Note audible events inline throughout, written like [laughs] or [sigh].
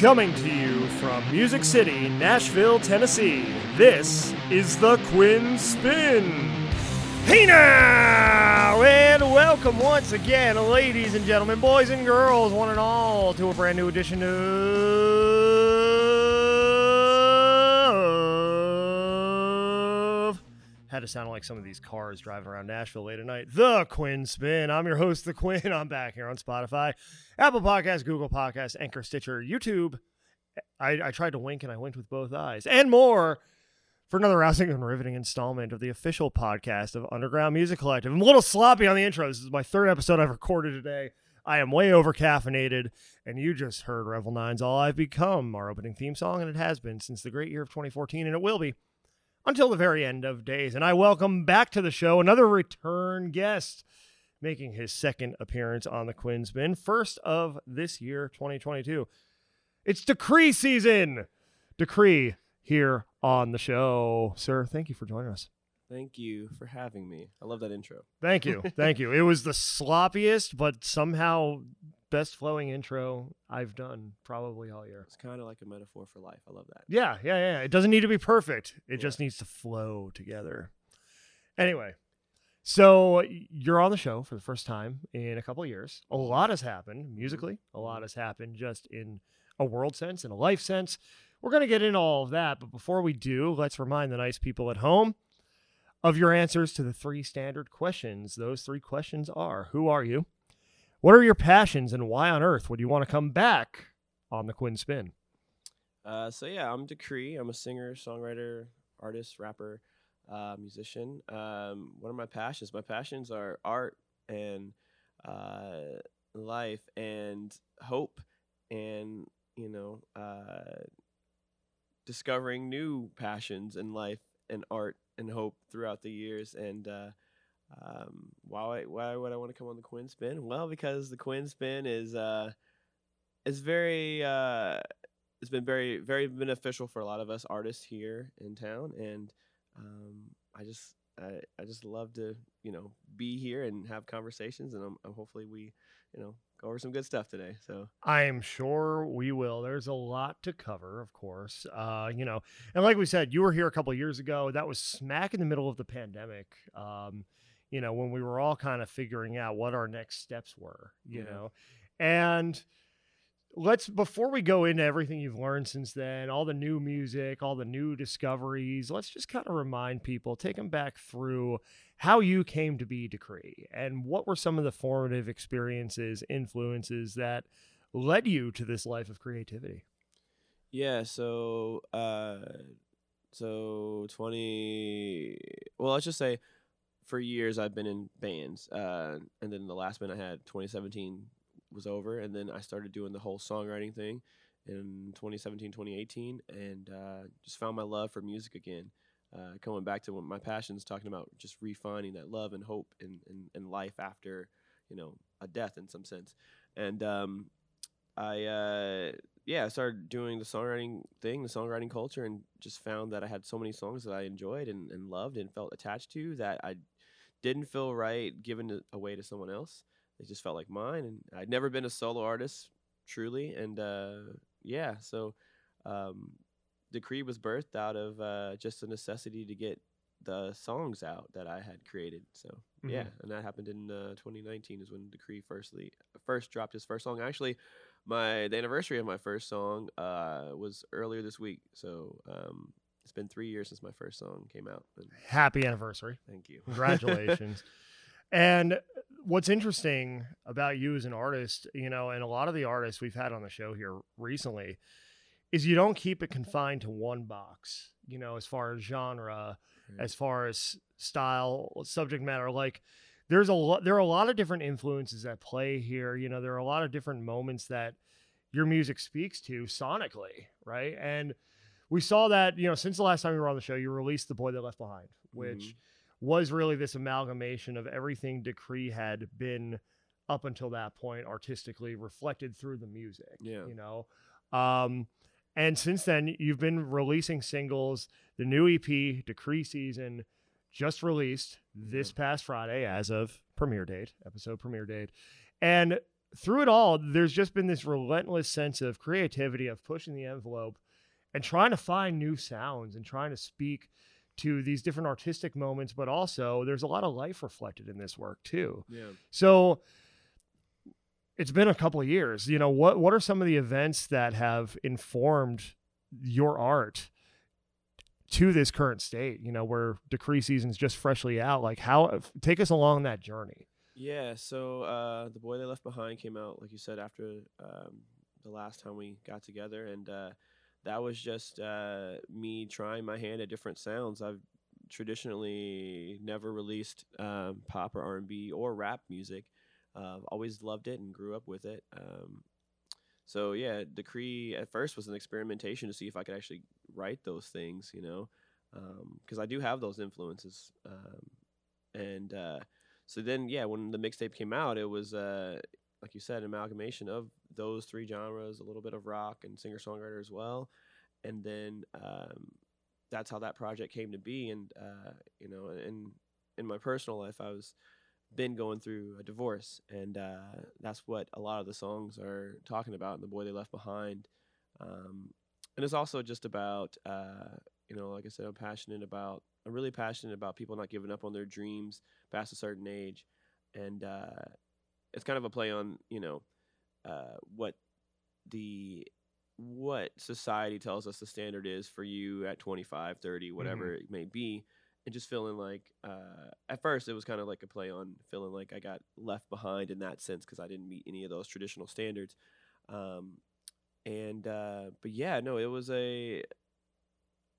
Coming to you from Music City, Nashville, Tennessee, this is the Quinn Spinn. Hey now, and welcome once again, ladies and gentlemen, boys and girls, one and all, to a brand new edition of. Had to sound like some of these cars driving around Nashville late at night. The Quinn Spinn. I'm your host, The Quinn. I'm back here on Spotify, Apple Podcasts, Google Podcasts, Anchor, Stitcher, YouTube. I, I tried to wink and I winked with both eyes, and more for another rousing and riveting installment of the official podcast of Underground Music Collective. I'm a little sloppy on the intro. This is my third episode I've recorded today. I am way over caffeinated, and you just heard Revel 9's All I've Become, our opening theme song, and it has been since the great year of 2014, and it will be until the very end of days. And I welcome back to the show another return guest making his second appearance on the Quinn Spinn, first of this year, 2022. It's DaChri season. DaChri here on the show. Sir, thank you for joining us. Thank you for having me. I love that intro. Thank you. [laughs] Thank you. It was the sloppiest, but somehow best flowing intro I've done probably all year. It's kind of like a metaphor for life. I love that. Yeah, yeah, yeah. It doesn't need to be perfect. It Yeah. just needs to flow together. Anyway, so you're on the show for the first time in a couple of years. A lot has happened mm-hmm. musically. A lot mm-hmm. has happened just in a world sense, in a life sense. We're going to get into all of that, but before we do, let's remind the nice people at home of your answers to the three standard questions. Those three questions are Who are you? What are your passions? And why on earth would you want to come back on the Quinn Spinn? Uh, so yeah, I'm DaChri. I'm a singer, songwriter, artist, rapper, uh, musician. Um, what are my passions? My passions are art and uh, life and hope, and you know, uh, discovering new passions in life and art and hope throughout the years. And uh, um, why why would I want to come on the Quinn Spinn? Well, because the Quinn Spinn is uh, is very uh, it's been very very beneficial for a lot of us artists here in town, and um, I just I, I just love to you know be here and have conversations, and I'm, I'm hopefully we you know go over some good stuff today. So I'm sure we will. There's a lot to cover, of course. Uh, you know, and like we said, you were here a couple years ago. That was smack in the middle of the pandemic. Um, you know, when we were all kind of figuring out what our next steps were, you Yeah. know. And let's before we go into everything you've learned since then, all the new music, all the new discoveries, let's just kind of remind people, take them back through how you came to be DaChri and what were some of the formative experiences, influences that led you to this life of creativity. yeah, so uh, so twenty. Well, let's just say for years I've been in bands, uh, and then the last band I had, 2017, was over, and then I started doing the whole songwriting thing in 2017, 2018, and uh, just found my love for music again. Uh, coming back to my passions, talking about just refining that love and hope in, in, in life after, you know, a death in some sense. And um, I, uh, yeah, I started doing the songwriting thing, the songwriting culture, and just found that I had so many songs that I enjoyed and, and loved and felt attached to that I didn't feel right giving it away to someone else. They just felt like mine, and I'd never been a solo artist truly, and uh, yeah, so um, DaChri was birthed out of uh, just a necessity to get the songs out that I had created. So yeah, and that happened in uh, 2019 is when DaChri firstly first dropped his first song. Actually, my the anniversary of my first song uh, was earlier this week. So um, it's been three years since my first song came out. Happy anniversary. thank you. Congratulations. [laughs] and what's interesting about you as an artist, you know, and a lot of the artists we've had on the show here recently, is you don't keep it confined to one box, you know, as far as genre, Right. as far as style, subject matter. Like there's a lot there are a lot of different influences at play here. You know, there are a lot of different moments that your music speaks to sonically, right? And we saw that, you know, since the last time you were on the show, you released The Boy That Left Behind, which Mhm. was really this amalgamation of everything DaChri had been up until that point artistically reflected through the music. Yeah. You know? Um, and since then, you've been releasing singles. The new EP, DaChri Season, just released this mm-hmm. past Friday as of premiere date, episode premiere date. And through it all, there's just been this relentless sense of creativity, of pushing the envelope and trying to find new sounds and trying to speak to these different artistic moments, but also there's a lot of life reflected in this work too. Yeah. So it's been a couple of years. You know, what what are some of the events that have informed your art to this current state? You know, where DaChri season's just freshly out. Like, how take us along that journey? Yeah, so uh, the boy they left behind came out, like you said, after um, the last time we got together, and uh, that was just uh, me trying my hand at different sounds. I've traditionally never released um, pop or R and B or rap music. Uh, always loved it and grew up with it. Um, so yeah, DaChri at first was an experimentation to see if I could actually write those things, you know, because I do have those influences, um, and uh, so then yeah when the mixtape came out it was uh like you said an amalgamation of those three genres a little bit of rock and singer songwriter as well and then um that's how that project came to be and uh you know in in my personal life i was been going through a divorce and uh that's what a lot of the songs are talking about and the boy they left behind. Um and it's also just about uh you know like i said i'm passionate about i'm really passionate about people not giving up on their dreams past a certain age, and uh, it's kind of a play on you know uh, what the what society tells us the standard is for you at 25 30 whatever Mhm. it may be and just feeling like uh, at first it was kind of like a play on feeling like i got left behind in that sense because i didn't meet any of those traditional standards um, and uh, but yeah no it was a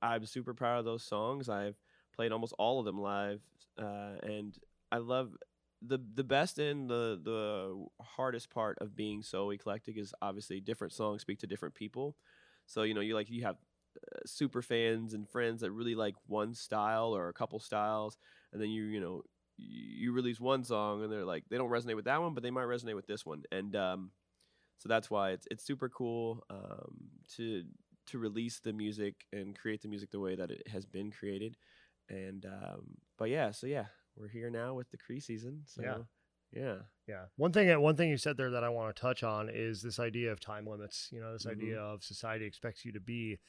i'm super proud of those songs i've played almost all of them live uh, and I love the the best and the the hardest part of being so eclectic is obviously different songs speak to different people. So you know you like you have uh, super fans and friends that really like one style or a couple styles, and then you you know you release one song and they're like they don't resonate with that one, but they might resonate with this one, and um, so that's why it's it's super cool um, to to release the music and create the music the way that it has been created and um, but yeah, so yeah, we're here now with DaChri season. So Yeah. yeah, Yeah. One thing one thing you said there that I want to touch on is this idea of time limits. You know, this Mhm. idea of society expects you to be,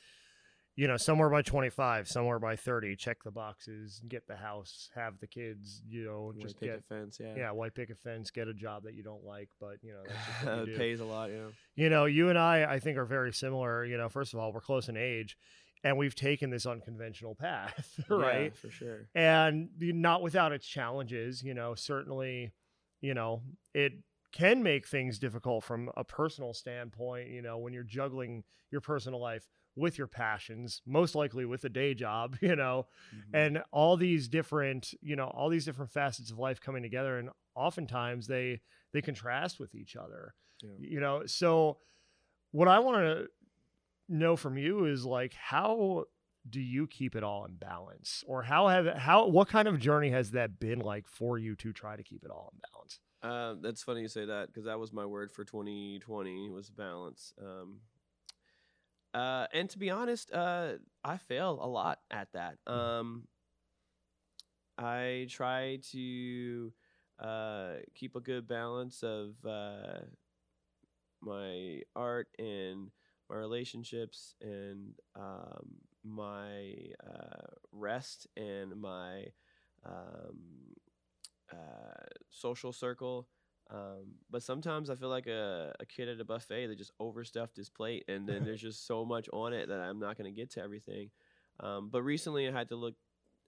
you know, somewhere by 25, somewhere by 30, check the boxes, get the house, have the kids, you know, just get fence. Yeah, yeah, white picket fence, get a job that you don't like, but you know, that's you [laughs] pays a lot. Yeah, you know, you and I, I think, are very similar. You know, first of all, we're close in age, and we've taken this unconventional path, [laughs] right? Yeah, for sure. and not without its challenges you know certainly you know it can make things difficult from a personal standpoint you know when you're juggling your personal life with your passions most likely with a day job [laughs] you know Mhm. and all these different you know all these different facets of life coming together and oftentimes they they contrast with each other Yeah. you know so what i want to know from you is like how do you keep it all in balance or how have how what kind of journey has that been like for you to try to keep it all in balance Uh, that's funny you say that because that was my word for 2020 was balance. Um, uh, and to be honest, uh, I fail a lot at that. Mhm. Um, I try to uh, keep a good balance of uh, my art and my relationships and um, my uh, rest and my um, uh, social circle. Um, but sometimes I feel like a, a kid at a buffet that just overstuffed his plate, and then there's just so much on it that I'm not going to get to everything. Um, but recently, I had to look,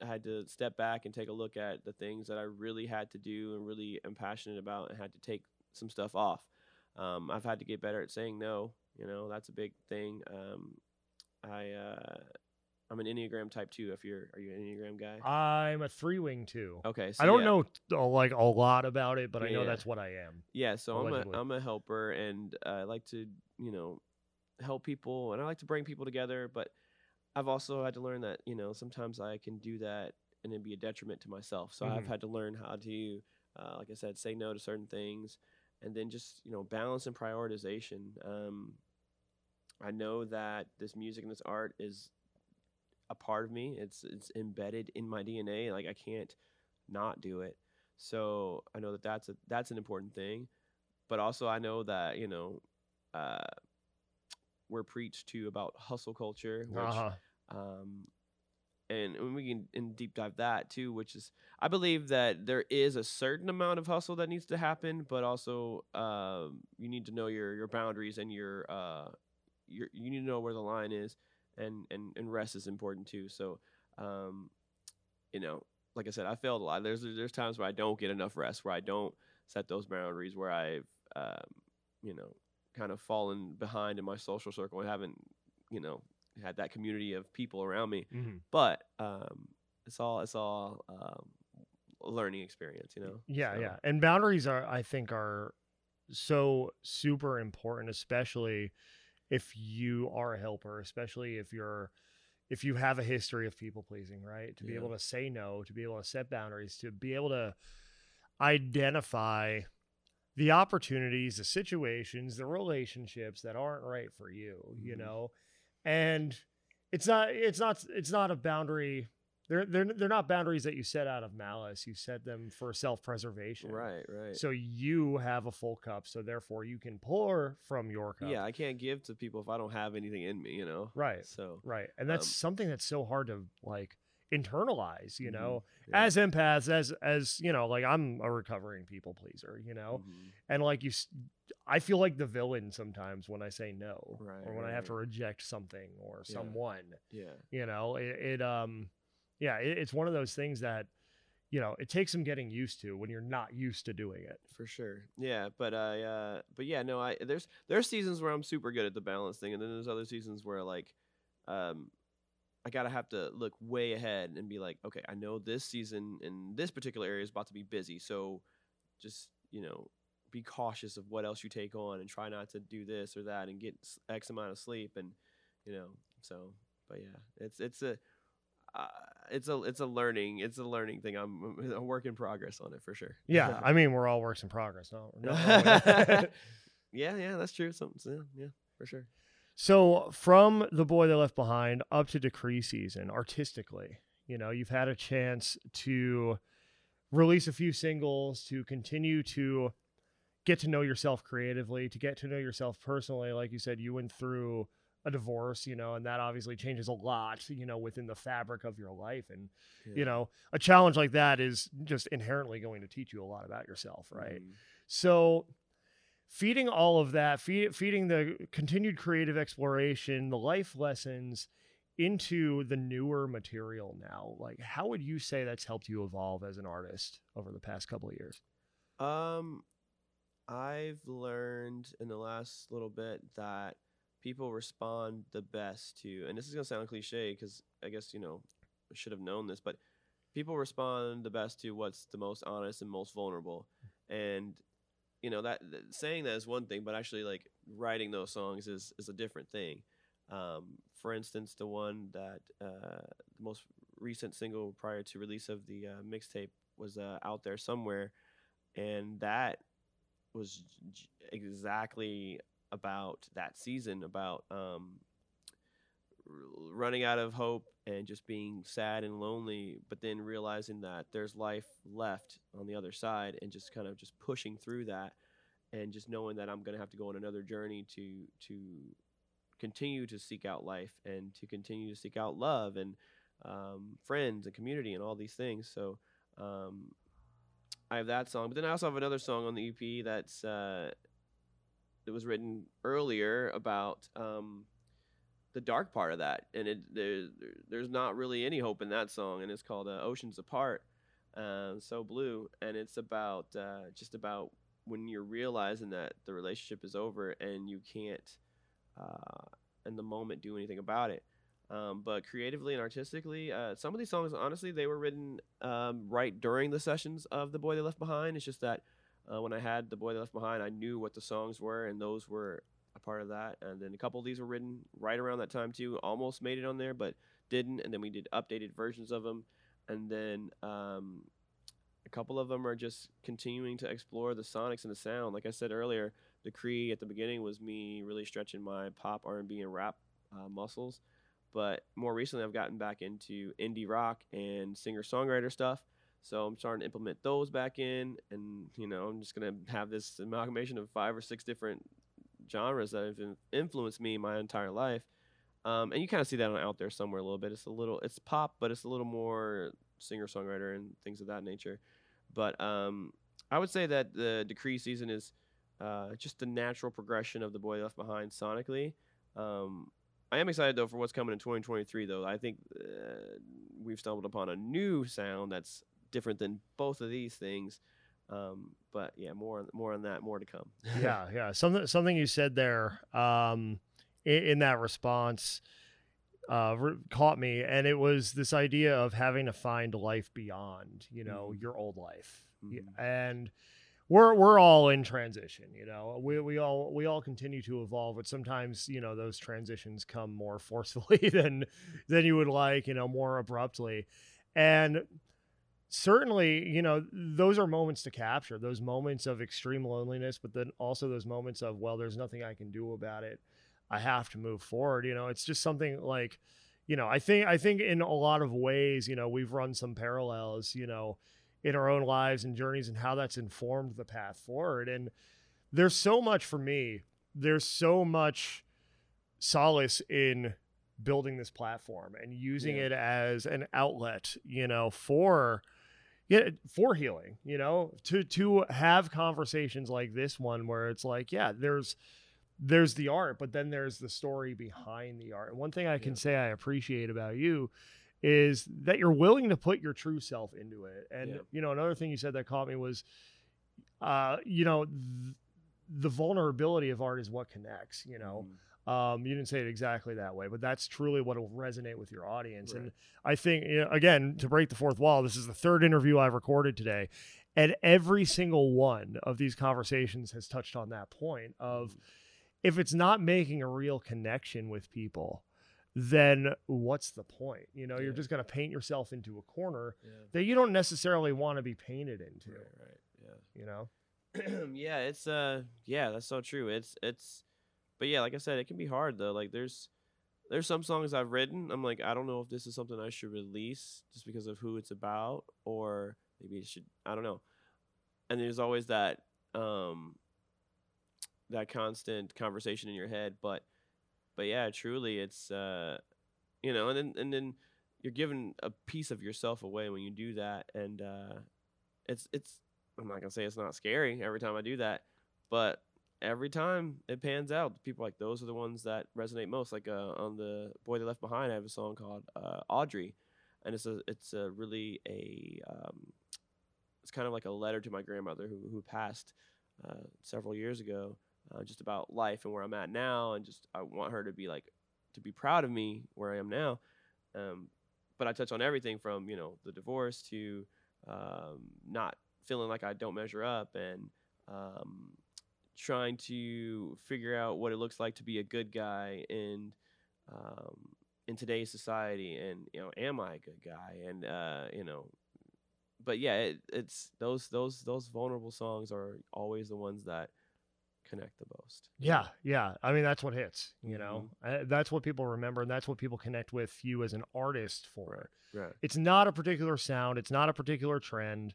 I had to step back and take a look at the things that I really had to do and really am passionate about, and had to take some stuff off. Um, I've had to get better at saying no. You know, that's a big thing. Um, I uh, I'm an Enneagram type two. If you're, are you an Enneagram guy? i'm a three wing two. Okay, so i don't yeah. know uh, like a lot about it but i know Yeah. that's what i am Yeah, so I'm a I'm a helper, and uh, I like to you know help people, and I like to bring people together. But I've also had to learn that you know sometimes I can do that and then be a detriment to myself. So I've Mhm. had to learn how to, uh, like I said, say no to certain things, and then just you know balance and prioritization. Um, I know that this music and this art is a part of me. It's it's embedded in my DNA. Like I can't not do it. So I know that that's a that's an important thing. but also I know that you know uh, we're preached to about hustle culture, which Uh-huh. um, and, and we can and deep dive that too, which is I believe that there is a certain amount of hustle that needs to happen, but also um, you need to know your your boundaries and your uh, your you need to know where the line is, and and and rest is important too. So, um, you know, like I said, I failed a lot. There's there's times where I don't get enough rest, where I don't set those boundaries, where I've um, you know kind of fallen behind in my social circle. I haven't you know had that community of people around me Mhm. but um, it's all it's all um, a learning experience, you know. Yeah, So, yeah. And boundaries are I think are so super important especially if you are a helper, especially if you're if you have a history of people pleasing, right? To be Yeah. able to say no, to be able to set boundaries, to be able to identify the opportunities, the situations, the relationships that aren't right for you, you Mhm. know. And it's not it's not it's not a boundary they're they're they're not boundaries that you set out of malice. You set them for self-preservation. Right, right. So you have a full cup, so therefore you can pour from your cup. yeah, I can't give to people if I don't have anything in me, you know. Right. So Right. And that's Um, something that's so hard to like internalize, you Mhm. know. yeah. As empaths, as as you know, like I'm a recovering people pleaser, you know. Mhm. And like you s- I feel like the villain sometimes when I say no Right, or when I have to reject something or Yeah. someone. yeah, You know, it, it um yeah, it, it's one of those things that you know, it takes some getting used to when you're not used to doing it. for sure. Yeah, but I uh but yeah, no, I there's there's seasons where I'm super good at the balance thing and then there's other seasons where like um I gotta have to look way ahead and be like, okay, I know this season in this particular area is about to be busy, so just you know, be cautious of what else you take on and try not to do this or that and get x amount of sleep and you know, so but yeah, it's it's a it's a it's a learning it's a learning thing. I'm a work in progress on it for sure. Yeah, [laughs] I mean, we're all works in progress. No, no [laughs] wrong with [laughs] it. yeah, yeah, that's true. Something, yeah, yeah, for sure. So from the boy they left behind up to DaChri season, artistically, you know, you've had a chance to release a few singles, to continue to get to know yourself creatively, to get to know yourself personally. Like you said, you went through a divorce, you know, and that obviously changes a lot, you know, within the fabric of your life. And, you know, a challenge like that is just inherently going to teach you a lot about yourself, right? Mhm. So, feeding all of that, feed, feeding the continued creative exploration, the life lessons into the newer material now, like how would you say that's helped you evolve as an artist over the past couple of years? Um, I've learned in the last little bit that people respond the best to, and this is gonna sound cliche because I guess you know I should have known this, but people respond the best to what's the most honest and most vulnerable, and you know that, that saying that is one thing, but actually like writing those songs is is a different thing. Um, for instance, the one that uh, the most recent single prior to release of the uh, mixtape was uh, out there somewhere, and that was j- exactly about that season about um, running out of hope and just being sad and lonely but then realizing that there's life left on the other side and just kind of just pushing through that and just knowing that I'm going to have to go on another journey to to continue to seek out life and to continue to seek out love and um, friends and community and all these things. So um, I have that song, but then I also have another song on the EP that's uh, that was written earlier about um, the dark part of that, and it there, there's not really any hope in that song, and it's called uh, "Oceans Apart," uh, so blue, and it's about uh, just about when you're realizing that the relationship is over and you can't, uh, in the moment, do anything about it. Um, but creatively and artistically, uh, some of these songs, honestly, they were written um, right during the sessions of The Boy They Left Behind. It's just that uh, when I had The Boy Left Behind, I knew what the songs were, and those were a part of that. And then a couple of these were written right around that time too. Almost made it on there, but didn't. And then we did updated versions of them. And then um, a couple of them are just continuing to explore the sonics and the sound. Like I said earlier, DaChri at the beginning was me really stretching my pop, R&B, and rap uh, muscles but more recently I've gotten back into indie rock and singer songwriter stuff. So I'm starting to implement those back in, and you know, I'm just gonna have this amalgamation of five or six different genres that have influenced me my entire life. Um, and you kind of see that out there somewhere a little bit. It's a little, it's pop, but it's a little more singer songwriter and things of that nature. But um, I would say that the DaChri season is uh, just the natural progression of the Boy Left Behind sonically. Um, I am excited though for what's coming in 2023. Though I think uh, we've stumbled upon a new sound that's different than both of these things. Um, but yeah, more more on that, more to come. [laughs] yeah, yeah. Something something you said there um, in, in that response uh, re- caught me, and it was this idea of having to find life beyond, you know, Mhm. your old life, Y- Mhm. and we're we're all in transition. You know, we we all we all continue to evolve, but sometimes you know those transitions come more forcefully [laughs] than than you would like, you know, more abruptly, and certainly you know those are moments to capture those moments of extreme loneliness but then also those moments of well there's nothing i can do about it i have to move forward you know it's just something like you know i think i think in a lot of ways you know we've run some parallels you know in our own lives and journeys and how that's informed the path forward and there's so much for me there's so much solace in building this platform and using Yeah. it as an outlet you know for yeah for healing you know to to have conversations like this one where it's like yeah there's there's the art but then there's the story behind the art and one thing i can Yeah. say i appreciate about you is that you're willing to put your true self into it and Yeah. you know another thing you said that caught me was uh you know th- the vulnerability of art is what connects you know Mhm. Um, you didn't say it exactly that way, but that's truly what will resonate with your audience. And I think, you know, again, to break the fourth wall, this is the third interview I've recorded today. And every single one of these conversations has touched on that point of Mhm. if it's not making a real connection with people, then what's the point? You know, you're just going to paint yourself into a corner yeah. that you don't necessarily want to be painted into, Right, right, yeah. you know? [clears throat] yeah, it's uh yeah, that's so true. It's it's but yeah, like I said, it can be hard though. Like there's there's some songs I've written. I'm like, I don't know if this is something I should release just because of who it's about or maybe it should I don't know. And there's always that um that constant conversation in your head, but but yeah, truly it's uh you know, and then and then you're giving a piece of yourself away when you do that and uh it's it's I'm not gonna say it's not scary every time I do that, but every time it pans out, people like those are the ones that resonate most. Like uh, on the Boy They Left Behind, I have a song called uh, Audrey, and it's a it's a really a um, it's kind of like a letter to my grandmother who who passed uh, several years ago, uh, just about life and where I'm at now, and just I want her to be like to be proud of me where I am now. Um, but I touch on everything from you know the divorce to um, not feeling like I don't measure up and um, trying to figure out what it looks like to be a good guy in um, in today's society and you know am I a good guy and uh, you know but yeah it, it's those those those vulnerable songs are always the ones that connect the most Yeah, yeah. I mean, that's what hits. You know, uh, that's what people remember, and that's what people connect with you as an artist for. right It's not a particular sound. It's not a particular trend.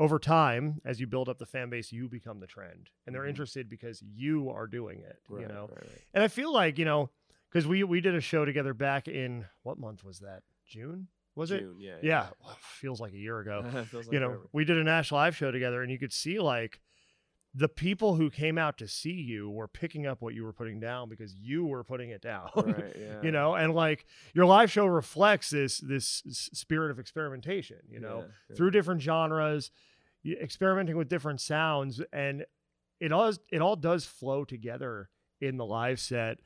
Over time, as you build up the fan base, you become the trend, and they're Mhm. interested because you are doing it. right you know, right, right. and I feel like you know, because we we did a show together back in what month was that? June was it? June, yeah Yeah, feels like a year ago [laughs] like you know, forever. we did a Nash Live show together, and you could see like the people who came out to see you were picking up what you were putting down because you were putting it down. right [laughs] yeah you know, and like your live show reflects this this spirit of experimentation. You know, Yeah, yeah. through different genres, experimenting with different sounds, and it all it all does flow together in the live set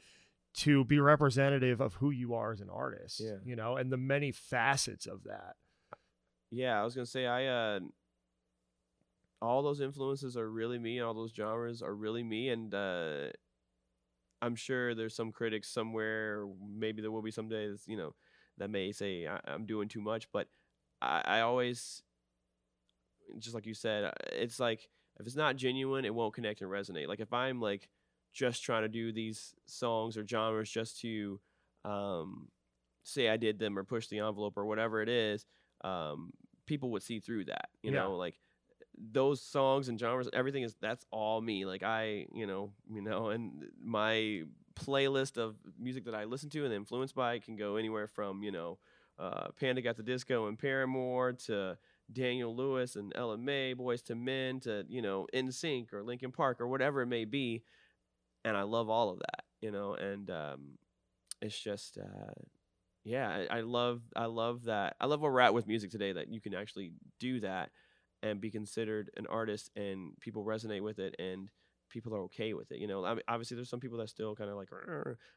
to be representative of who you are as an artist. Yeah. You know, and the many facets of that. Yeah, I was gonna say I uh all those influences are really me, all those genres are really me, and uh I'm sure there's some critics somewhere, maybe there will be some days, you know, that may say I, I'm doing too much, but I, I always just like you said, uh, it's like if it's not genuine, it won't connect and resonate. Like if I'm like just trying to do these songs or genres just to um say I did them or push the envelope or whatever it is, um, people would see through that. You Yeah. know, like those songs and genres, everything is that's all me. Like I, you know, you know, and my playlist of music that I listen to and influenced by can go anywhere from you know, uh, Panic at the Disco and Paramore to Daniel Lewis and Ella Mai, Boyz II Men to you know, NSYNC or Linkin Park or whatever it may be, and I love all of that. You know, and um, it's just. Uh, yeah, I, I love I love that. I love where we're at with music today that you can actually do that and be considered an artist and people resonate with it and people are okay with it. You know, I mean, obviously there's some people that still kind of like,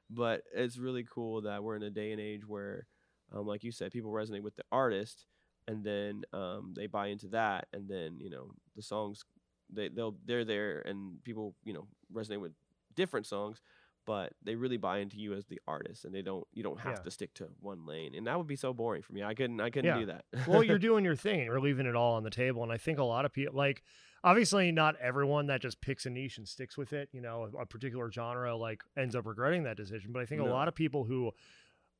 but it's really cool that we're in a day and age where, um, like you said, people resonate with the artist and then um, they buy into that and then you know the songs they they'll they're there and people you know resonate with different songs but they really buy into you as the artist and they don't you don't have Yeah. to stick to one lane and that would be so boring for me i couldn't i couldn't Yeah. do that well, you're [laughs] doing your thing and you're leaving it all on the table. And I think a lot of people, like, obviously, not everyone that just picks a niche and sticks with it, you know, a, a particular genre, like, ends up regretting that decision. But I think a lot of people who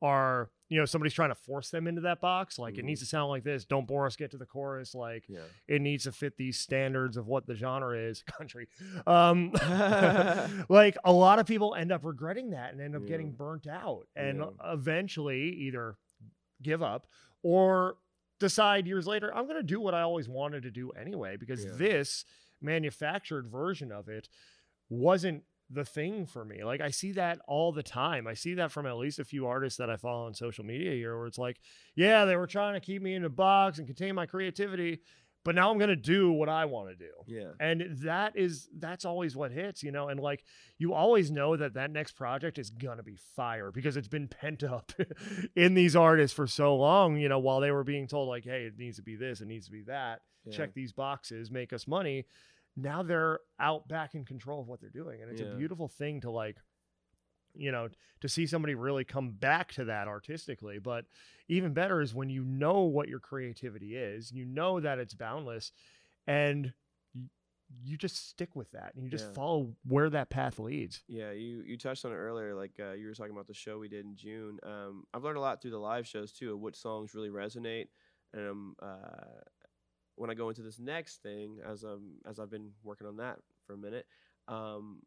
are, you know, somebody's trying to force them into that box, like, it Mhm. needs to sound like this. Don't bore us, get to the chorus. Like, yeah it needs to fit these standards of what the genre is [laughs] country um [laughs] [laughs] like a lot of people end up regretting that and end up Yeah. getting burnt out and Yeah. eventually either give up or decide years later i'm going to do what i always wanted to do anyway because this manufactured version of it wasn't the thing for me. Like I see that all the time. I see that from at least a few artists that I follow on social media here where it's like, yeah, they were trying to keep me in a box and contain my creativity, but now I'm going to do what I want to do. yeah And that is that's always what hits, you know, and like you always know that that next project is going to be fire because it's been pent up [laughs] in these artists for so long, you know, while they were being told like, hey, it needs to be this, it needs to be that yeah. check these boxes, make us money. Now they're out back in control of what they're doing. And it's Yeah. a beautiful thing to like, you know, to see somebody really come back to that artistically. But even better is when you know what your creativity is, you know that it's boundless and you, just stick with that and you just Yeah. follow where that path leads. Yeah, you you touched on it earlier. Like uh, you were talking about the show we did in June. Um, I've learned a lot through the live shows too of which songs really resonate. And um, uh, when I go into this next thing, as um as I've been working on that for a minute, um,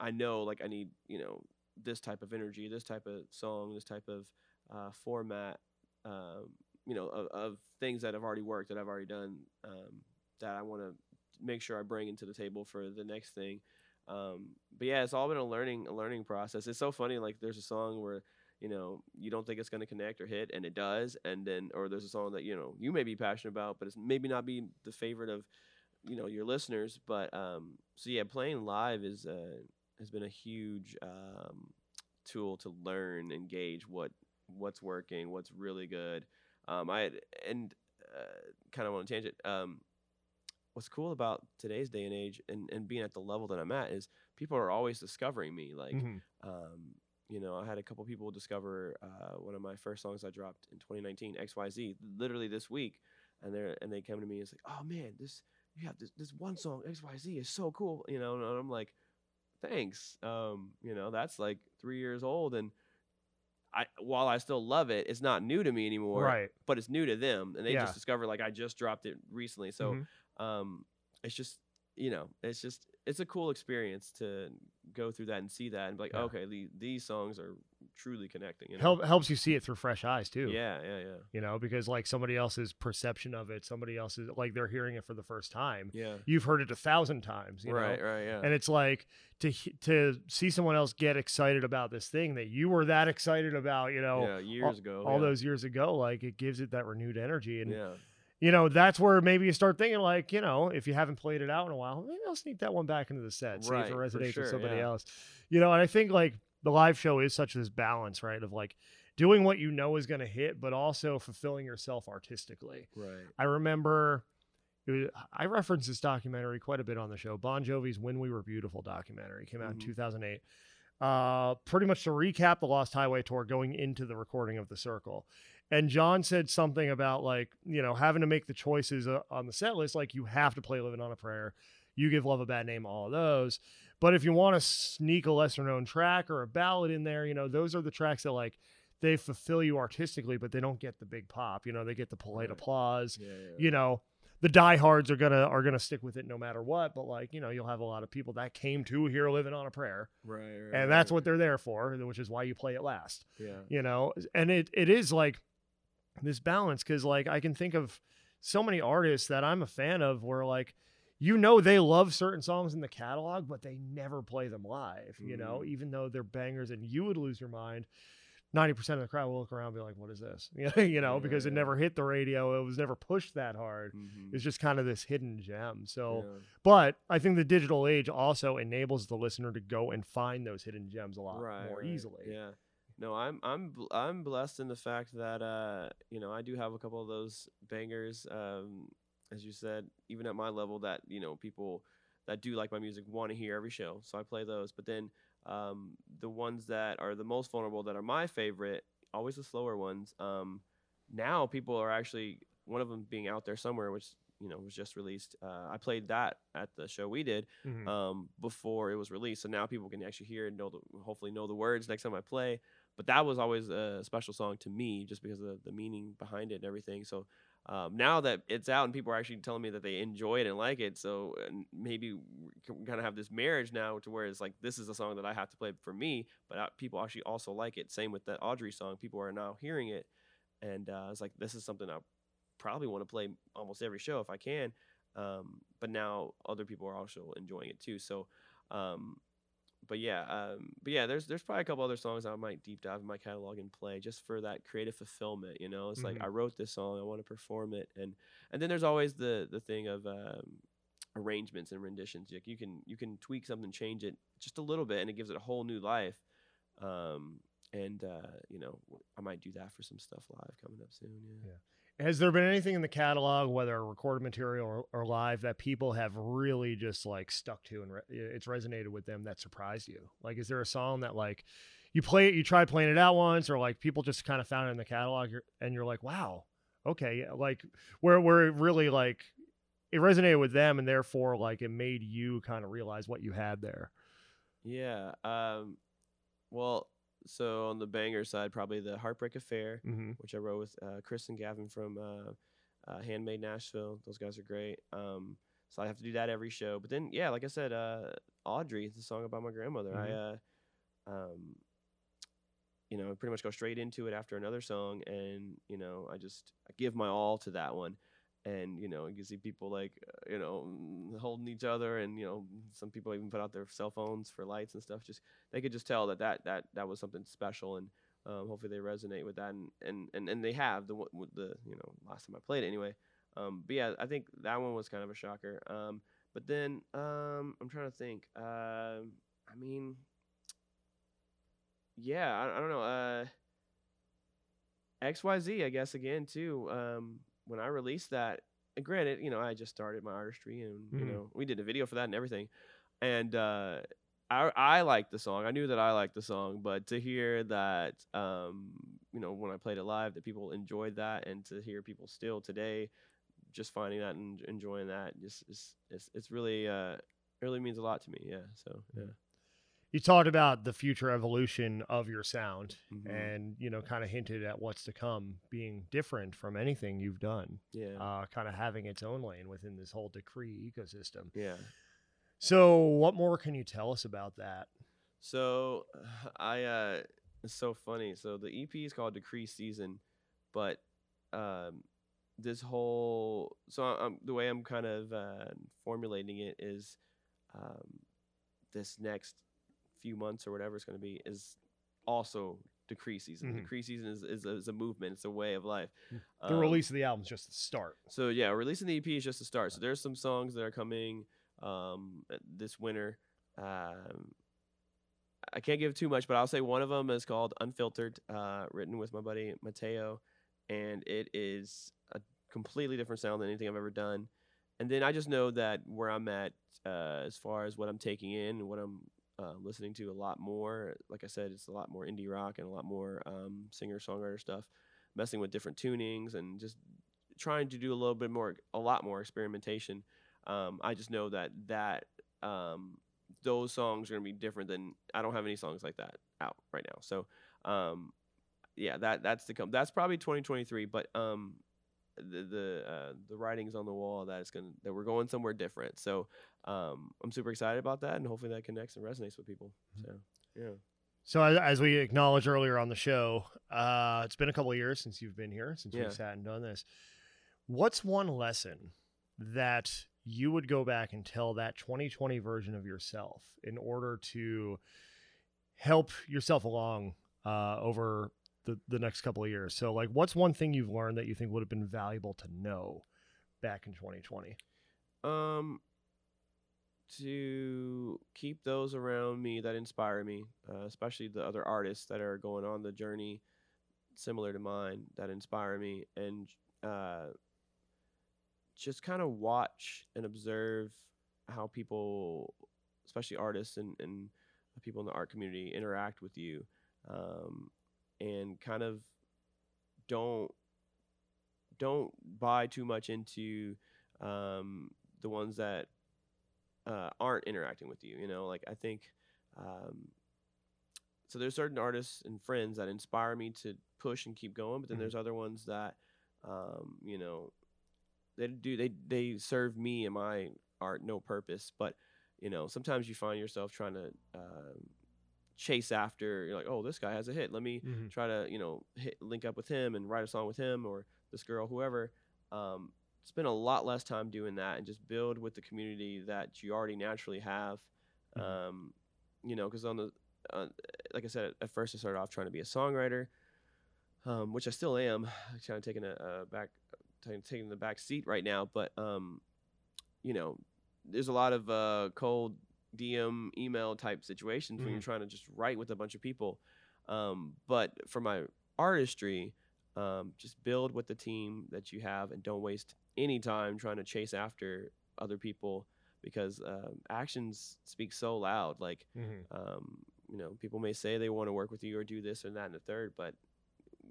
I know like I need you know this type of energy, this type of song, this type of uh, format, um, you know, of, of things that have already worked that I've already done um, that I want to make sure I bring into the table for the next thing. Um, but yeah, it's all been a learning a learning process. It's so funny. Like there's a song where you know you don't think it's going to connect or hit, and it does, and then or there's a song that you know you may be passionate about, but it's maybe not be the favorite of you know your listeners. But um, so yeah, playing live is uh, has been a huge um, tool to learn and gauge what what's working, what's really good. Um, I and uh, kind of on a tangent. Um, what's cool about today's day and age and, and being at the level that I'm at is people are always discovering me. Like, Mhm. um, you know, I had a couple people discover uh, one of my first songs I dropped in 2019, XYZ, literally this week, and they and they come to me and it's like, oh man, this you have this this one song XYZ is so cool, you know, and I'm like, thanks, um, you know, that's like three years old and. I, while I still love it, it's not new to me anymore. Right. But it's new to them, and they Yeah. just discovered like I just dropped it recently. So Mhm. um, it's just you know it's just it's a cool experience to go through that and see that and be like Yeah. okay the, these songs are truly connecting you know? Help, helps you see it through fresh eyes too. yeah yeah yeah You know, because like somebody else's perception of it, somebody else's like they're hearing it for the first time. yeah You've heard it a thousand times, you know? right right yeah and it's like to to see someone else get excited about this thing that you were that excited about you know yeah years ago all yeah. those years ago like it gives it that renewed energy and yeah you know that's where maybe you start thinking like you know if you haven't played it out in a while maybe i'll sneak that one back into the set see Right, if it resonates sure, with somebody yeah. else you know and i think like the live show is such this balance right of like doing what you know is going to hit but also fulfilling yourself artistically right I remember it was, I referenced this documentary quite a bit on the show. Bon Jovi's "When We Were Beautiful" documentary came out Mhm. in 2008. Uh, pretty much to recap the Lost Highway tour going into the recording of the Circle, and John said something about like you know having to make the choices uh, on the set list. Like you have to play "Living on a Prayer," "You Give Love a Bad Name," all of those. But if you want to sneak a lesser known track or a ballad in there, you know those are the tracks that like they fulfill you artistically, but they don't get the big pop. You know, they get the polite Right. applause. Yeah, yeah. You know, the diehards are gonna are gonna stick with it no matter what. But like, you know, you'll have a lot of people that came to here living on a prayer, right, right, and that's right. what they're there for, which is why you play it last. Yeah. You know, and it it is like this balance because like I can think of so many artists that I'm a fan of where like you know they love certain songs in the catalog, but they never play them live. You know, Mhm. even though they're bangers, and you would lose your mind. Ninety percent of the crowd will look around and be like, "What is this?" [laughs] You know, Yeah, because it never hit the radio. It was never pushed that hard. Mhm. It's just kind of this hidden gem. So, Yeah. but I think the digital age also enables the listener to go and find those hidden gems a lot right, more right. easily. Yeah. No, I'm I'm I'm blessed in the fact that uh you know I do have a couple of those bangers um as you said even at my level that you know people that do like my music want to hear every show so I play those but then um the ones that are the most vulnerable that are my favorite always the slower ones um now people are actually one of them being out there somewhere which you know was just released uh, I played that at the show we did Mhm. um, before it was released. So now people can actually hear and know the hopefully know the words next time I play. But that was always a special song to me just because of the, meaning behind it and everything. So um, now that it's out and people are actually telling me that they enjoy it and like it, so maybe we kind of have this marriage now to where it's like this is a song that I have to play for me, but uh, people actually also like it. Same with that Audrey song, people are now hearing it, and uh, it's like this is something I probably want to play almost every show if I can. Um, but now other people are also enjoying it too. So, um, but yeah, um, but yeah, there's there's probably a couple other songs I might deep dive in my catalog and play just for that creative fulfillment. You know, it's like Mhm. I wrote this song, I want to perform it, and and then there's always the the thing of um, arrangements and renditions. Like you can you can tweak something, change it just a little bit, and it gives it a whole new life. Um, and uh, you know, I might do that for some stuff live coming up soon. Yeah. Has there been anything in the catalog, whether recorded material or, or live, that people have really just like stuck to and re- it's resonated with them that surprised you? Like, is there a song that like you play it, you try playing it out once, or like people just kind of found it in the catalog and you're like, wow, okay, like where where it really like it resonated with them and therefore like it made you kind of realize what you had there. Yeah. Um, well, so on the banger side, probably the Heartbreak Affair, Mm-hmm. which I wrote with uh, Chris and Gavin from uh, uh, Handmade Nashville. Those guys are great. Um, so I have to do that every show. But then, yeah, like I said, uh, Audrey, it's a song about my grandmother. I, uh, um, you know, pretty much go straight into it after another song, and you know, I just I give my all to that one. And you know, you see people like uh, you know mm, holding each other, and you know, some people even put out their cell phones for lights and stuff. Just they could just tell that that that that was something special, and um, hopefully they resonate with that, and and and, and they have the the you know last time I played it anyway. Um, but yeah, I think that one was kind of a shocker. Um, but then um, I'm trying to think. Um, I mean, yeah, I, I don't know. Uh, XYZ, I guess again too. When I released that, granted, you know, I just started my artistry, and you Mhm. know, we did a video for that and everything, and uh, I I liked the song. I knew that I liked the song, but to hear that, um, you know, when I played it live, that people enjoyed that, and to hear people still today just finding that and enjoying that, just it's it's, it's really uh, it really means a lot to me. Yeah. So yeah. You talked about the future evolution of your sound Mhm. and, you know, kind of hinted at what's to come being different from anything you've done, Yeah. uh, kind of having its own lane within this whole DaChri ecosystem. yeah. So, what more can you tell us about that? So [sighs] I uh it's so funny. So the EP is called DaChri Season, but um this whole so I'm the way I'm kind of uh, formulating it is um this next few months or whatever it's going to be is also DaChri season. Mhm. DaChri season is, is, a, is a movement. It's a way of life. The Um, release of the album is just the start. so yeah, releasing the EP is just the start. So there's some songs that are coming um, this winter. Um, I can't give too much, but I'll say one of them is called Unfiltered, uh, written with my buddy Mateo, and it is a completely different sound than anything I've ever done. And then I just know that where I'm at, uh, as far as what I'm taking in and what I'm uh, listening to a lot more. Like I said, it's a lot more indie rock and a lot more um, singer songwriter stuff, messing with different tunings and just trying to do a little bit more, a lot more experimentation. Um, I just know that that um, those songs are gonna be different than I don't have any songs like that out right now. So um, yeah, that that's the come. That's probably 2023. But um, the the uh, the writings on the wall that it's gonna that we're going somewhere different. So um, I'm super excited about that, and hopefully that connects and resonates with people. So yeah. So as, as we acknowledged earlier on the show, uh, it's been a couple of years since you've been here, since Yeah. we've sat and done this. What's one lesson that you would go back and tell that 2020 version of yourself in order to help yourself along uh, over the, the next couple of years? So, like, what's one thing you've learned that you think would have been valuable to know back in 2020? Um, to keep those around me that inspire me, uh, especially the other artists that are going on the journey similar to mine that inspire me, and uh, just kind of watch and observe how people, especially artists and, and people in the art community, interact with you, um, and kind of don't don't buy too much into um, the ones that uh, aren't interacting with you. You know, like I think um, so. There's certain artists and friends that inspire me to push and keep going, but then Mhm. there's other ones that um, you know they do they they serve me and my art no purpose. But you know, sometimes you find yourself trying to um, chase after. You're like, oh, this guy has a hit. Let me try to you know hit, link up with him and write a song with him or this girl whoever um, spend a lot less time doing that and just build with the community that you already naturally have Mhm. um, you know because on the uh, like i said at first i started off trying to be a songwriter um, which i still am [sighs] kind of taking a, a back taking, taking the back seat right now but um, you know there's a lot of uh, cold dm email type situations when you're trying to just write with a bunch of people. Um, but for my artistry um, just build with the team that you have and don't waste any time trying to chase after other people because um, actions speak so loud. Like um, you know people may say they want to work with you or do this and that and the third but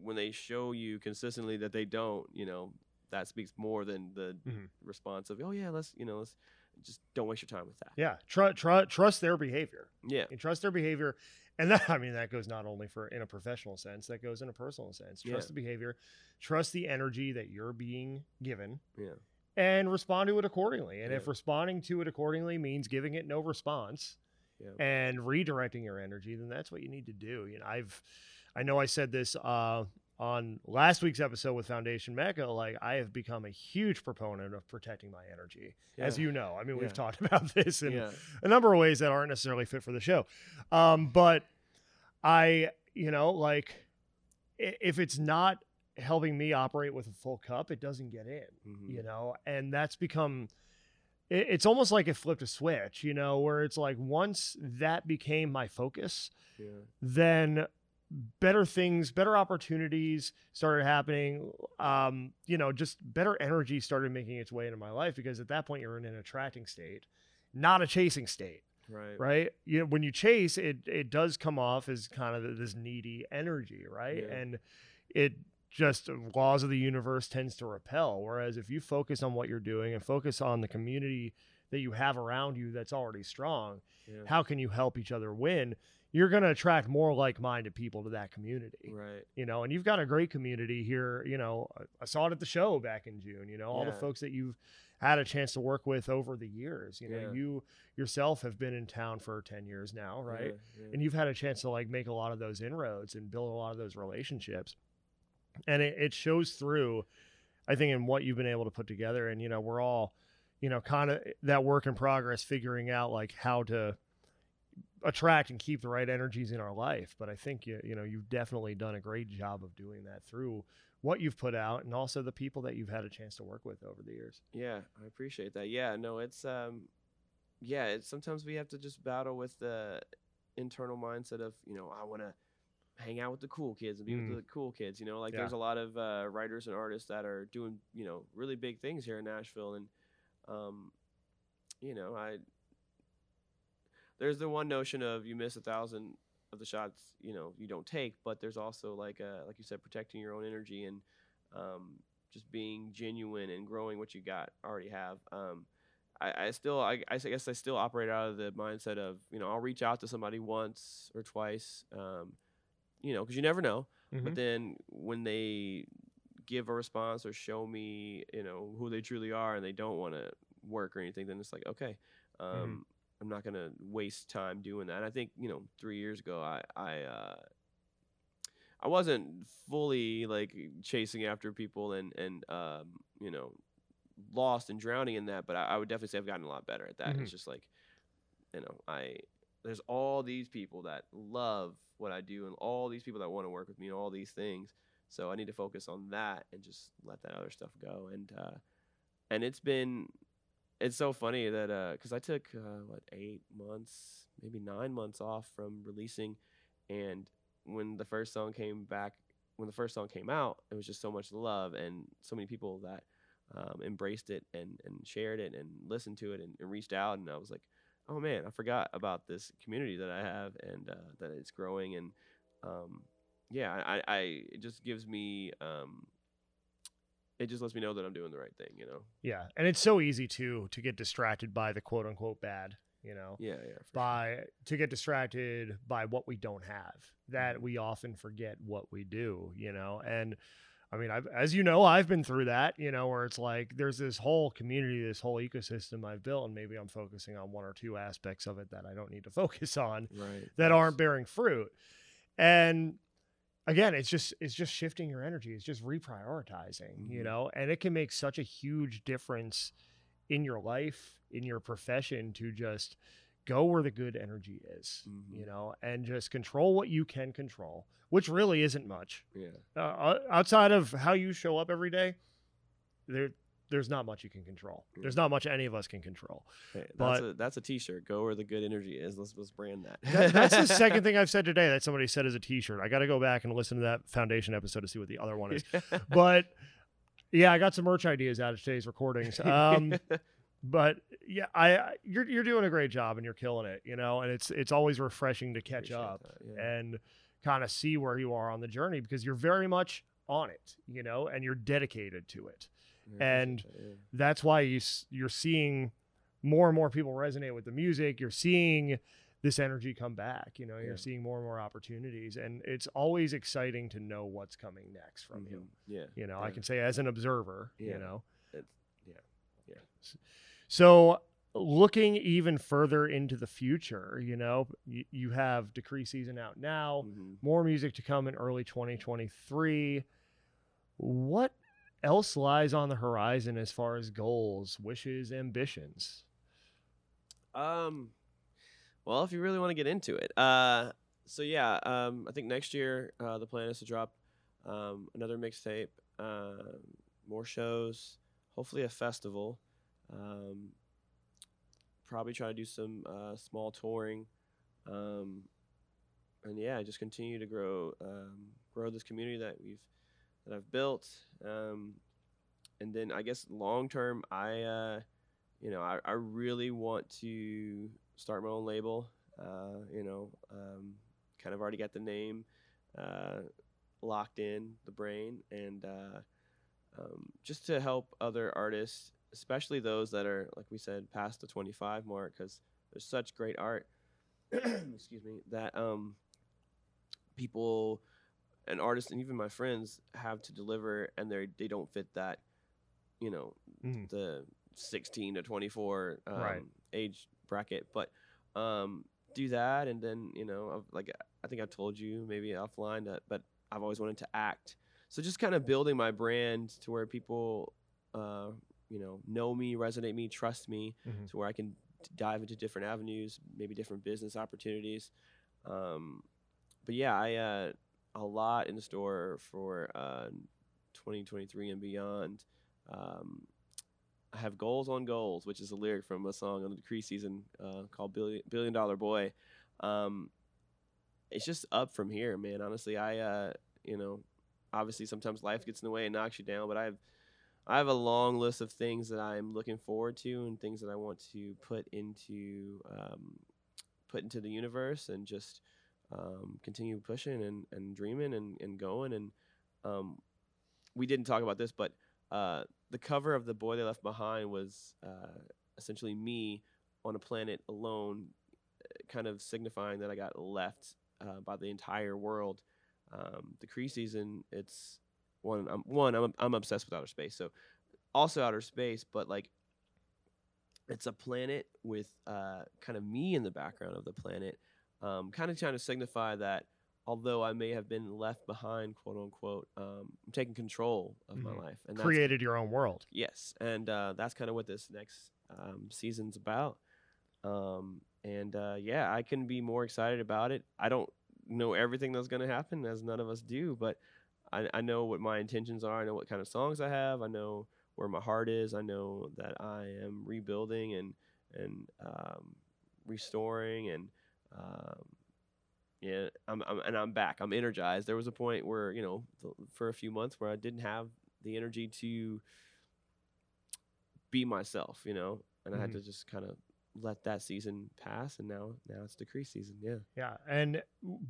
when they show you consistently that they don't you know that speaks more than the Mhm. response of oh yeah let's you know let's just don't waste your time with that. Yeah, tr- tr- trust their behavior. yeah. And trust their behavior. And that [laughs] i mean that goes not only for in a professional sense that goes in a personal sense. Trust Yeah. the behavior. Trust the energy that you're being given. Yeah. And respond to it accordingly. And if responding to it accordingly means giving it no response yeah. and redirecting your energy then that's what you need to do. You know i've i know i said this uh on last week's episode with foundation mecca like i have become a huge proponent of protecting my energy as you know i mean we've talked [laughs] about this in yeah a number of ways that aren't necessarily fit for the show. Um, but I, you know, like if it's not helping me operate with a full cup, it doesn't get in, Mhm. you know, and that's become. It's almost like it flipped a switch, you know, where it's like once that became my focus, yeah then better things, better opportunities started happening. Um, you know, just better energy started making its way into my life because at that point you're in an attracting state, not a chasing state, right right? You know, when you chase, it it does come off as kind of this needy energy, right? Yeah. And it just laws of the universe tends to repel. Whereas if you focus on what you're doing and focus on the community that you have around you that's already strong, yeah how can you help each other win? You're going to attract more like-minded people to that community right you know, and you've got a great community here. You know, I- I saw it at the show back in June. You know, all the folks that you've had a chance to work with over the years. You know, Yeah. you yourself have been in town for ten years now, right? yeah, yeah. And you've had a chance to like make a lot of those inroads and build a lot of those relationships, and it, it shows through. I think in what you've been able to put together, and you know, we're all, you know, kind of eh, that work in progress, figuring out like how to attract and keep the right energies in our life. But I think you you know you've definitely done a great job of doing that through what you've put out and also the people that you've had a chance to work with over the years. Yeah, I appreciate that. Yeah, no, it's um, yeah, it's sometimes we have to just battle with the internal mindset of you know I want to hang out with the cool kids and be Mm. with the cool kids. You know, like Yeah. there's a lot of uh, writers and artists that are doing you know really big things here in Nashville, and um, you know I there's the one notion of you miss a thousand of the shots you know you don't take, but there's also like uh like you said protecting your own energy and um, just being genuine and growing what you got already have. Um, I, I still, I, I guess I still operate out of the mindset of, you know, I'll reach out to somebody once or twice, um, you know, because you never know. Mhm. But then when they give a response or show me, you know, who they truly are, and they don't want to work or anything, then it's like, okay, um, I'm not gonna waste time doing that. I think you know, three years ago, I I uh, I wasn't fully like chasing after people and and um, you know, lost and drowning in that, but I, I would definitely say I've gotten a lot better at that. Mhm. It's just like, you know, I there's all these people that love what I do and all these people that want to work with me and all these things. So I need to focus on that and just let that other stuff go. And uh, and it's been it's so funny that uh, because I took uh, what eight months, maybe nine months off from releasing, and when the first song came back, when the first song came out, it was just so much love and so many people that um, embraced it and and shared it and listened to it and, and reached out, and I was like, oh man, I forgot about this community that I have and uh, that it's growing. And um, yeah, I, I it just gives me um, it just lets me know that I'm doing the right thing, you know. Yeah, and it's so easy to to get distracted by the quote unquote bad, you know, Yeah, yeah. for sure. by to get distracted by what we don't have. That Mhm. we often forget what we do, you know, and. I mean, I've, as you know, I've been through that, you know, where it's like there's this whole community, this whole ecosystem I've built, and maybe I'm focusing on one or two aspects of it that I don't need to [laughs] focus on. Right. that yes. aren't bearing fruit. And again, it's just it's just shifting your energy. It's just reprioritizing, you Mhm. know, and it can make such a huge difference in your life, in your profession to just go where the good energy is, you Mhm. know, and just control what you can control, which really isn't much. Yeah. Uh, outside of how you show up every day, there there's not much you can control. There's Mhm. not much any of us can control. Hey, that's But- a that's a T-shirt. Go where the good energy is. Let's let's brand that. That- that's the second thing [laughs] I've said today that somebody said as a T-shirt. I got to go back and listen to that foundation episode to see what the other one is. [laughs] But yeah, I got some merch ideas out of today's recordings. [laughs] Um, but yeah, I I- you're you're doing a great job and you're killing it, you know. And it's it's always refreshing to catch Appreciate up that, yeah. and kind of see where you are on the journey because you're very much on it, you know, and you're dedicated to it. Yeah, and. That's why you you're seeing more and more people resonate with the music. You're seeing this energy come back. You know, you're Yeah. seeing more and more opportunities, and it's always exciting to know what's coming next from you. Mhm. Yeah. You know, I can say as an observer, Yeah. you know. It's- yeah, yeah. So, looking even further into the future, you know, you, you have DaChri season out now, Mhm. more music to come in early 2023. What else lies on the horizon as far as goals, wishes, ambitions? Um, well, if you really want to get into it, uh, so yeah, um, I think next year uh, the plan is to drop um, another mixtape, um, more shows, hopefully a festival. Um, probably try to do some uh, small touring, um, and yeah, just continue to grow um, grow this community that we've that I've built. Um, and then I guess long term, I uh, you know, I, I really want to start my own label. Uh, you know, um, kind of already got the name uh, locked in the brain, and uh, um, just to help other artists, especially those that are, like we said, past the 25 mark, because there's such great art. [clears throat] excuse me. That um, people and artists and even my friends have to deliver, and they they don't fit that, you know, Mhm. the 16 to 24 um, Right. age bracket but um do that and then you know like i think i've told you maybe offline that but i've always wanted to act so just kind of building my brand to where people uh you know know me resonate me trust me Mhm. to where i can dive into different avenues maybe different business opportunities um but yeah i uh a lot in store for uh 2023 and beyond um I have goals on goals, which is a lyric from a song on the DaChri season uh, called Billion, Billion Dollar Boy. Um, it's just up from here, man. Honestly, I, uh, you know, obviously sometimes life gets in the way and knocks you down, but I have, I have a long list of things that I'm looking forward to and things that I want to put into, um, put into the universe and just um, continue pushing and, and dreaming and, and going. And um, we didn't talk about this, but uh, the cover of the boy they left behind was uh, essentially me on a planet alone kind of signifying that i got left uh, by the entire world Um, DaChri season, it's one. I'm one. I'm I'm obsessed with outer space. So also outer space, but like it's a planet with uh, kind of me in the background of the planet, um, kind of trying to signify that although I may have been left behind, quote unquote, um, I'm taking control of Mhm. my life. And that's Created your own world. Yes, and uh, that's kind of what this next um, season's about. Um, and uh, yeah, I can be more excited about it. I don't know everything that's going to happen, as none of us do, but I, I know what my intentions are. I know what kind of songs I have. I know where my heart is. I know that I am rebuilding and and um, restoring and um, yeah, I'm, I'm and I'm back. I'm energized. There was a point where you know th- for a few months where I didn't have the energy to be myself, you know, and I had Mhm. to just kind of let that season pass, and now now it's DaChri season. Yeah, Yeah, and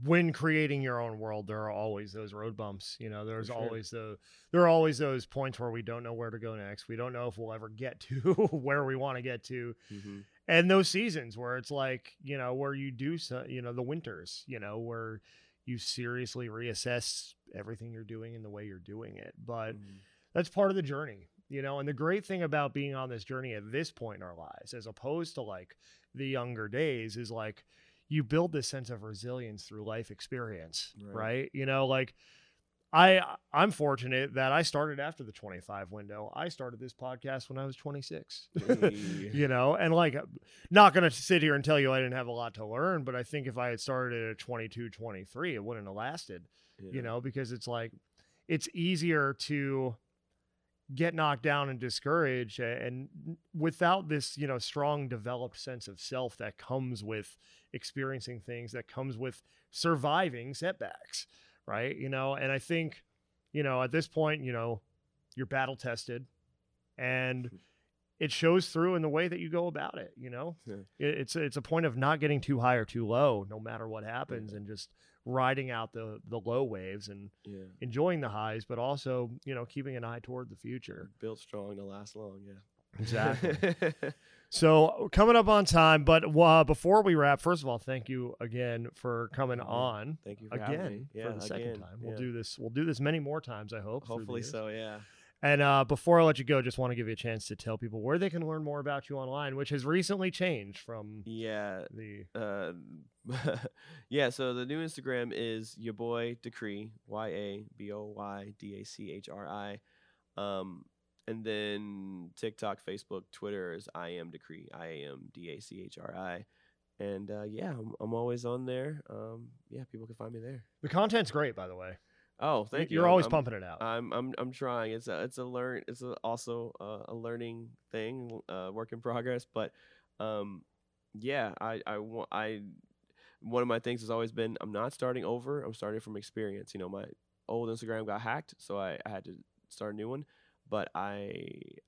when creating your own world, there are always those road bumps. You know, there's sure. always the there are always those points where we don't know where to go next. We don't know if we'll ever get to [laughs] where we want to get to, mm-hmm. And those seasons where it's like you know where you do so, you know the winters, you know where you seriously reassess everything you're doing and the way you're doing it. But Mm-hmm. that's part of the journey you know and the great thing about being on this journey at this point in our lives as opposed to like the younger days is like you build this sense of resilience through life experience right, Right. you know like i i'm fortunate that i started after the 25 window. I started this podcast when i was 26 [laughs] you know and like uh, not gonna sit here and tell you i didn't have a lot to learn but i think if i had started at 22 23 it wouldn't have lasted you know, because it's like it's easier to get knocked down and discouraged and without this, you know, strong developed sense of self that comes with experiencing things that comes with surviving setbacks, right? You know, and I think, you know, at this point, you know, you're battle tested and [laughs] it shows through in the way that you go about it, you know? Yeah. It- It's it's a point of not getting too high or too low no matter what happens and just riding out the the low waves and yeah, enjoying the highs but also you know keeping an eye toward the future built strong to last long. Yeah, exactly [laughs] so coming up on time but uh, before we wrap first of all thank you again for coming on Thank you for again. Yeah, for the second time we'll yeah. do this we'll do this many more times i hope Hopefully so. Yeah. and uh, before i let you go just want to give you a chance to tell people where they can learn more about you online which has recently changed from Yeah. the Uh, [laughs] yeah. So the new Instagram is your boy DaChri Y A B O Y D A C H R I, um, and then TikTok, Facebook, Twitter is I am DaChri I am D A C H R I, and uh, yeah, I'm, I'm always on there. Um, yeah, people can find me there. the content's great by the way Oh, thank you. you're always I'm- pumping it out I'm I'm I'm trying. It's a it's a learn. It's a, also a, a learning thing, uh, work in progress. But um, yeah, I I I one of my things has always been I'm not starting over. I'm starting from experience. You know, my old Instagram got hacked, so I, I had to start a new one. But I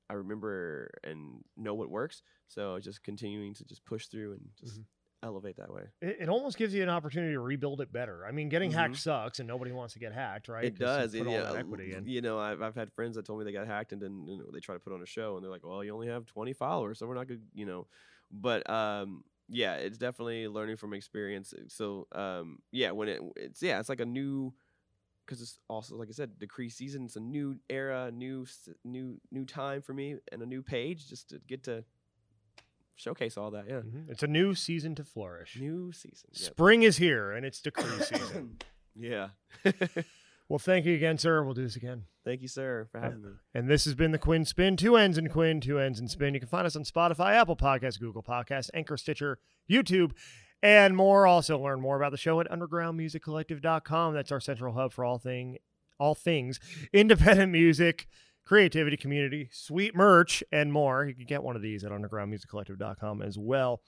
I remember and know what works. So just continuing to just push through and just Mhm. elevate that way. it, it almost gives you an opportunity to rebuild it better. I mean, getting hacked Mhm. sucks, and nobody wants to get hacked, right? It does. It, yeah, equity in. You know, I've, I've had friends that told me they got hacked and then you know, they try to put on a show and they're like, well, you only have 20 followers, so we're not good, you know. But um, yeah, it's definitely learning from experience. So um, yeah, when it it's yeah, it's like a new because it's also like I said, DaChri season. It's a new era, new new new time for me and a new page just to get to showcase all that. Yeah, Mhm. It's a new season to flourish. new season. Spring is here, and it's DaChri [coughs] season. yeah. [laughs] well, thank you again, sir. We'll do this again. Thank you, sir, for having me. And this has been the Quinn Spinn. Two ends in Quinn, two ends in Spinn. You can find us on Spotify, Apple Podcasts, Google Podcasts, Anchor, Stitcher, YouTube, and more. Also, learn more about the show at undergroundmusiccollective.com. That's our central hub for all thing, all things independent music, creativity, community, sweet merch, and more. You can get one of these at undergroundmusiccollective.com as well.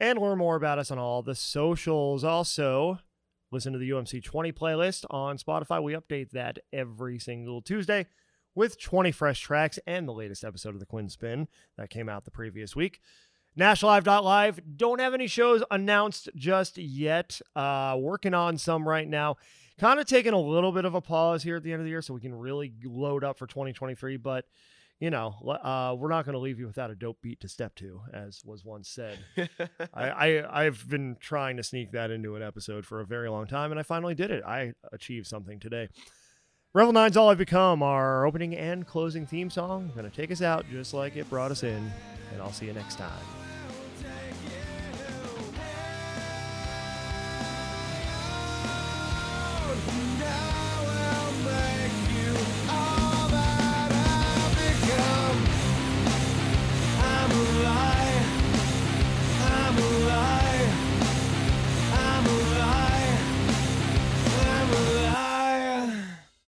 And learn more about us on all the socials. Also, listen to the UMC 20 playlist on Spotify. We update that every single Tuesday with 20 fresh tracks and the latest episode of the Quinn Spinn that came out the previous week. NashLive.live. Don't have any shows announced just yet. Uh, working on some right now. Kind of taking a little bit of a pause here at the end of the year so we can really load up for 2023. But you know, uh, we're not going to leave you without a dope beat to step to, as was once said. [laughs] I, I I've been trying to sneak that into an episode for a very long time, and I finally did it. I achieved something today. Revel Nine's All I've Become, our opening and closing theme song, going to take us out just like it brought us in, and I'll see you next time.